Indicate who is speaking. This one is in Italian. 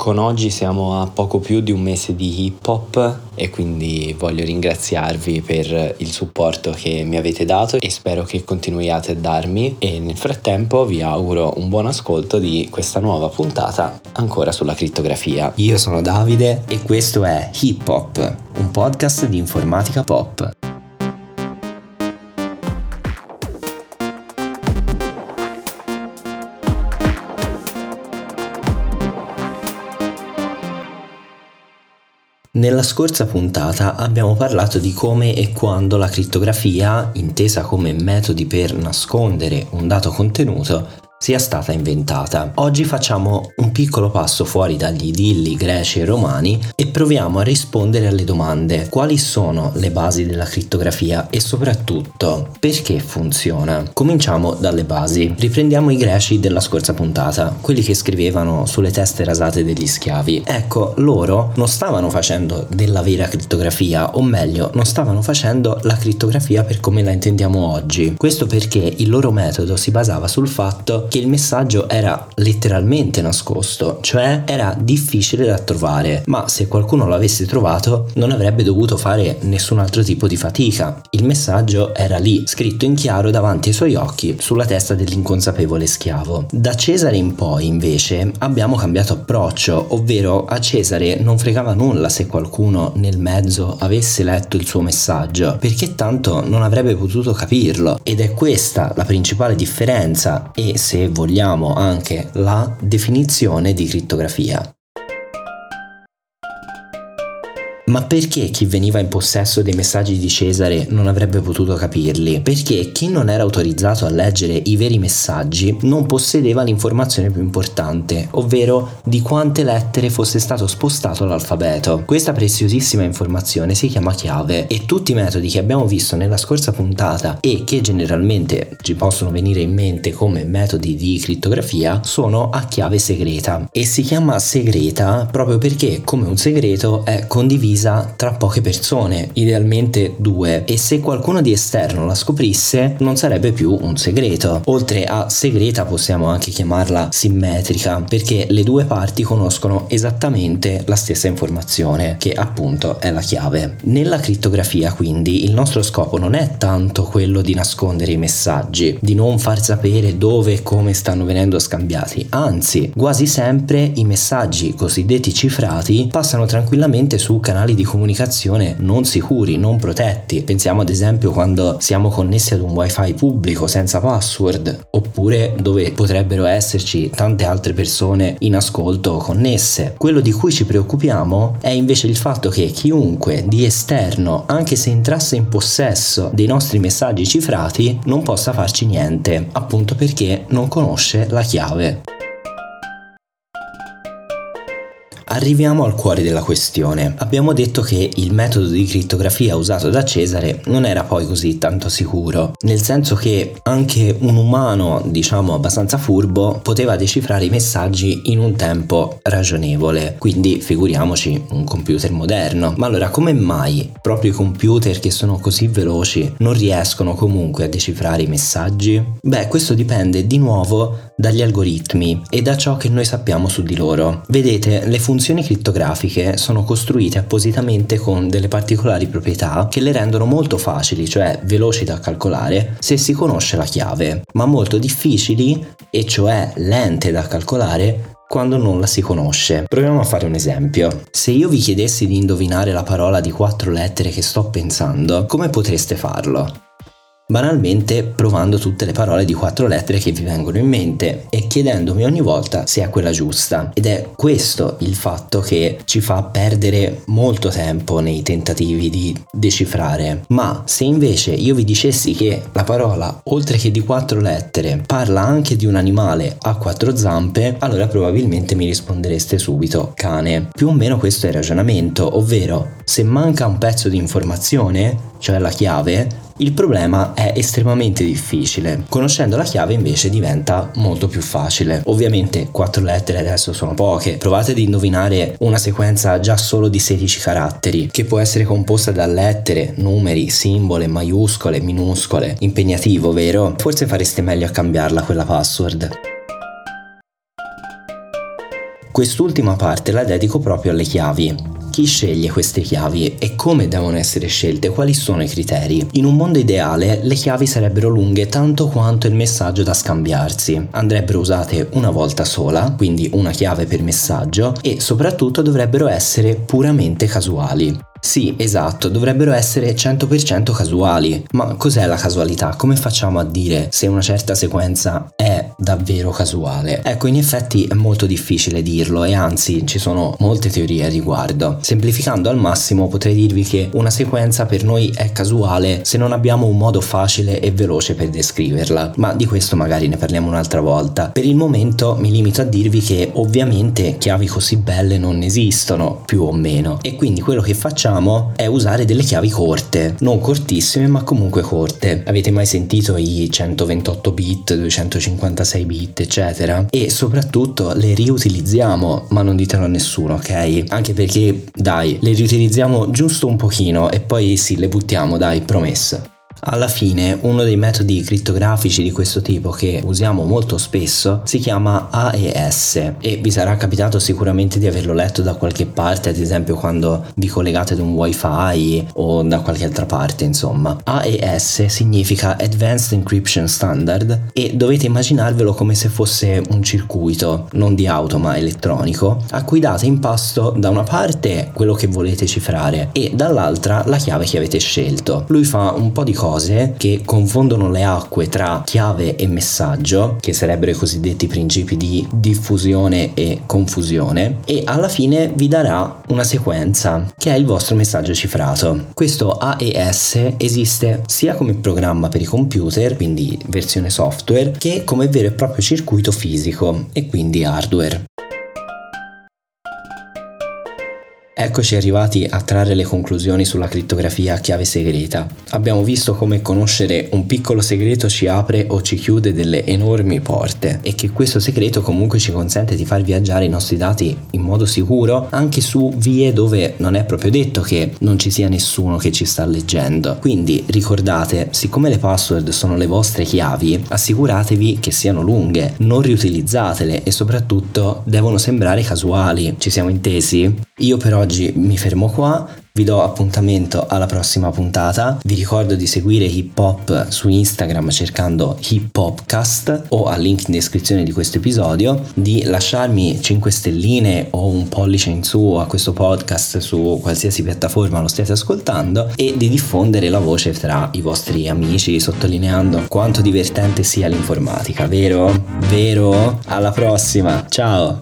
Speaker 1: Con oggi siamo a poco più di un mese di hip hop e quindi voglio ringraziarvi per il supporto che mi avete dato e spero che continuiate a darmi e nel frattempo vi auguro un buon ascolto di questa nuova puntata ancora sulla crittografia. Io sono Davide e questo è Hip Hop, un podcast di informatica pop. Nella scorsa puntata abbiamo parlato di come e quando la crittografia, intesa come metodi per nascondere un dato contenuto, sia stata inventata. Oggi facciamo un piccolo passo fuori dagli idilli greci e romani e proviamo a rispondere alle domande quali sono le basi della crittografia e soprattutto perché funziona. Cominciamo dalle basi. Riprendiamo i greci della scorsa puntata, quelli che scrivevano sulle teste rasate degli schiavi. Ecco, loro non stavano facendo della vera crittografia, o meglio, non stavano facendo la crittografia per come la intendiamo oggi. Questo perché il loro metodo si basava sul fatto che il messaggio era letteralmente nascosto, cioè era difficile da trovare, ma se qualcuno l'avesse trovato non avrebbe dovuto fare nessun altro tipo di fatica. Il messaggio era lì, scritto in chiaro davanti ai suoi occhi, sulla testa dell'inconsapevole schiavo. Da Cesare in poi, invece, abbiamo cambiato approccio, ovvero a Cesare non fregava nulla se qualcuno nel mezzo avesse letto il suo messaggio, perché tanto non avrebbe potuto capirlo. Ed è questa la principale differenza e se vogliamo anche la definizione di crittografia. Ma perché chi veniva in possesso dei messaggi di Cesare non avrebbe potuto capirli? Perché chi non era autorizzato a leggere i veri messaggi non possedeva l'informazione più importante, ovvero di quante lettere fosse stato spostato l'alfabeto. Questa preziosissima informazione si chiama chiave e tutti i metodi che abbiamo visto nella scorsa puntata e che generalmente ci possono venire in mente come metodi di crittografia sono a chiave segreta e si chiama segreta proprio perché come un segreto è condiviso condivisa tra poche persone, idealmente due, e se qualcuno di esterno la scoprisse non sarebbe più un segreto. Oltre a segreta possiamo anche chiamarla simmetrica, perché le due parti conoscono esattamente la stessa informazione, che appunto è la chiave. Nella crittografia quindi il nostro scopo non è tanto quello di nascondere i messaggi, di non far sapere dove e come stanno venendo scambiati, anzi quasi sempre i messaggi cosiddetti cifrati passano tranquillamente su canali canali di comunicazione non sicuri, non protetti. Pensiamo ad esempio quando siamo connessi ad un wifi pubblico senza password, oppure dove potrebbero esserci tante altre persone in ascolto connesse. Quello di cui ci preoccupiamo è invece il fatto che chiunque di esterno, anche se entrasse in possesso dei nostri messaggi cifrati, non possa farci niente, appunto perché non conosce la chiave. Arriviamo al cuore della questione. Abbiamo detto che il metodo di crittografia usato da Cesare non era poi così tanto sicuro, nel senso che anche un umano, diciamo abbastanza furbo, poteva decifrare i messaggi in un tempo ragionevole, quindi figuriamoci un computer moderno. Ma allora come mai proprio i computer che sono così veloci non riescono comunque a decifrare i messaggi? Beh, questo dipende di nuovo dagli algoritmi e da ciò che noi sappiamo su di loro. Vedete, le funzioni crittografiche sono costruite appositamente con delle particolari proprietà che le rendono molto facili, cioè veloci da calcolare, se si conosce la chiave, ma molto difficili, e cioè lente da calcolare, quando non la si conosce. Proviamo a fare un esempio. Se io vi chiedessi di indovinare la parola di quattro lettere che sto pensando, come potreste farlo? Banalmente provando tutte le parole di quattro lettere che vi vengono in mente e chiedendomi ogni volta se è quella giusta. Ed è questo il fatto che ci fa perdere molto tempo nei tentativi di decifrare. Ma se invece io vi dicessi che la parola, oltre che di quattro lettere, parla anche di un animale a quattro zampe, allora probabilmente mi rispondereste subito cane. Più o meno questo è il ragionamento, ovvero se manca un pezzo di informazione, cioè la chiave, il problema è estremamente difficile. Conoscendo la chiave invece diventa molto più facile. Ovviamente 4 lettere adesso sono poche. Provate ad indovinare una sequenza già solo di 16 caratteri, che può essere composta da lettere, numeri, simbole, maiuscole, minuscole. Impegnativo, vero? Forse fareste meglio a cambiarla quella password. Quest'ultima parte la dedico proprio alle chiavi. Chi sceglie queste chiavi e come devono essere scelte? Quali sono i criteri? In un mondo ideale le chiavi sarebbero lunghe tanto quanto il messaggio da scambiarsi. Andrebbero usate una volta sola, quindi una chiave per messaggio, e soprattutto dovrebbero essere puramente casuali. Sì, esatto, dovrebbero essere 100% casuali. Ma cos'è la casualità? Come facciamo a dire se una certa sequenza è davvero casuale? Ecco, in effetti è molto difficile dirlo e anzi ci sono molte teorie a riguardo. Semplificando al massimo potrei dirvi che una sequenza per noi è casuale se non abbiamo un modo facile e veloce per descriverla, ma di questo magari ne parliamo un'altra volta. Per il momento mi limito a dirvi che ovviamente chiavi così belle non esistono, più o meno, e quindi quello che facciamo facciamo è usare delle chiavi corte, non cortissime ma comunque corte. Avete mai sentito i 128 bit, 256 bit, eccetera? E soprattutto le riutilizziamo, ma non ditelo a nessuno, ok? Anche perché, dai, le riutilizziamo giusto un pochino e poi sì, le buttiamo, dai, promesso. Alla fine uno dei metodi crittografici di questo tipo che usiamo molto spesso si chiama AES e vi sarà capitato sicuramente di averlo letto da qualche parte, ad esempio quando vi collegate ad un wifi o da qualche altra parte insomma. AES significa Advanced Encryption Standard e dovete immaginarvelo come se fosse un circuito, non di auto ma elettronico, a cui date in pasto da una parte quello che volete cifrare e dall'altra la chiave che avete scelto. Lui fa un po' di cose cose che confondono le acque tra chiave e messaggio, che sarebbero i cosiddetti principi di diffusione e confusione, e alla fine vi darà una sequenza che è il vostro messaggio cifrato. Questo AES esiste sia come programma per i computer, quindi versione software, che come vero e proprio circuito fisico e quindi hardware. Eccoci arrivati a trarre le conclusioni sulla crittografia a chiave segreta. Abbiamo visto come conoscere un piccolo segreto ci apre o ci chiude delle enormi porte e che questo segreto comunque ci consente di far viaggiare i nostri dati in modo sicuro anche su vie dove non è proprio detto che non ci sia nessuno che ci sta leggendo. Quindi ricordate, siccome le password sono le vostre chiavi, assicuratevi che siano lunghe, non riutilizzatele e soprattutto devono sembrare casuali. Ci siamo intesi? Io per oggi mi fermo qua, vi do appuntamento alla prossima puntata. Vi ricordo di seguire Hip Hop su Instagram cercando Hip Hopcast o al link in descrizione di questo episodio, di lasciarmi 5 stelline o un pollice in su a questo podcast su qualsiasi piattaforma lo stiate ascoltando e di diffondere la voce tra i vostri amici sottolineando quanto divertente sia l'informatica, vero? Vero? Alla prossima, ciao!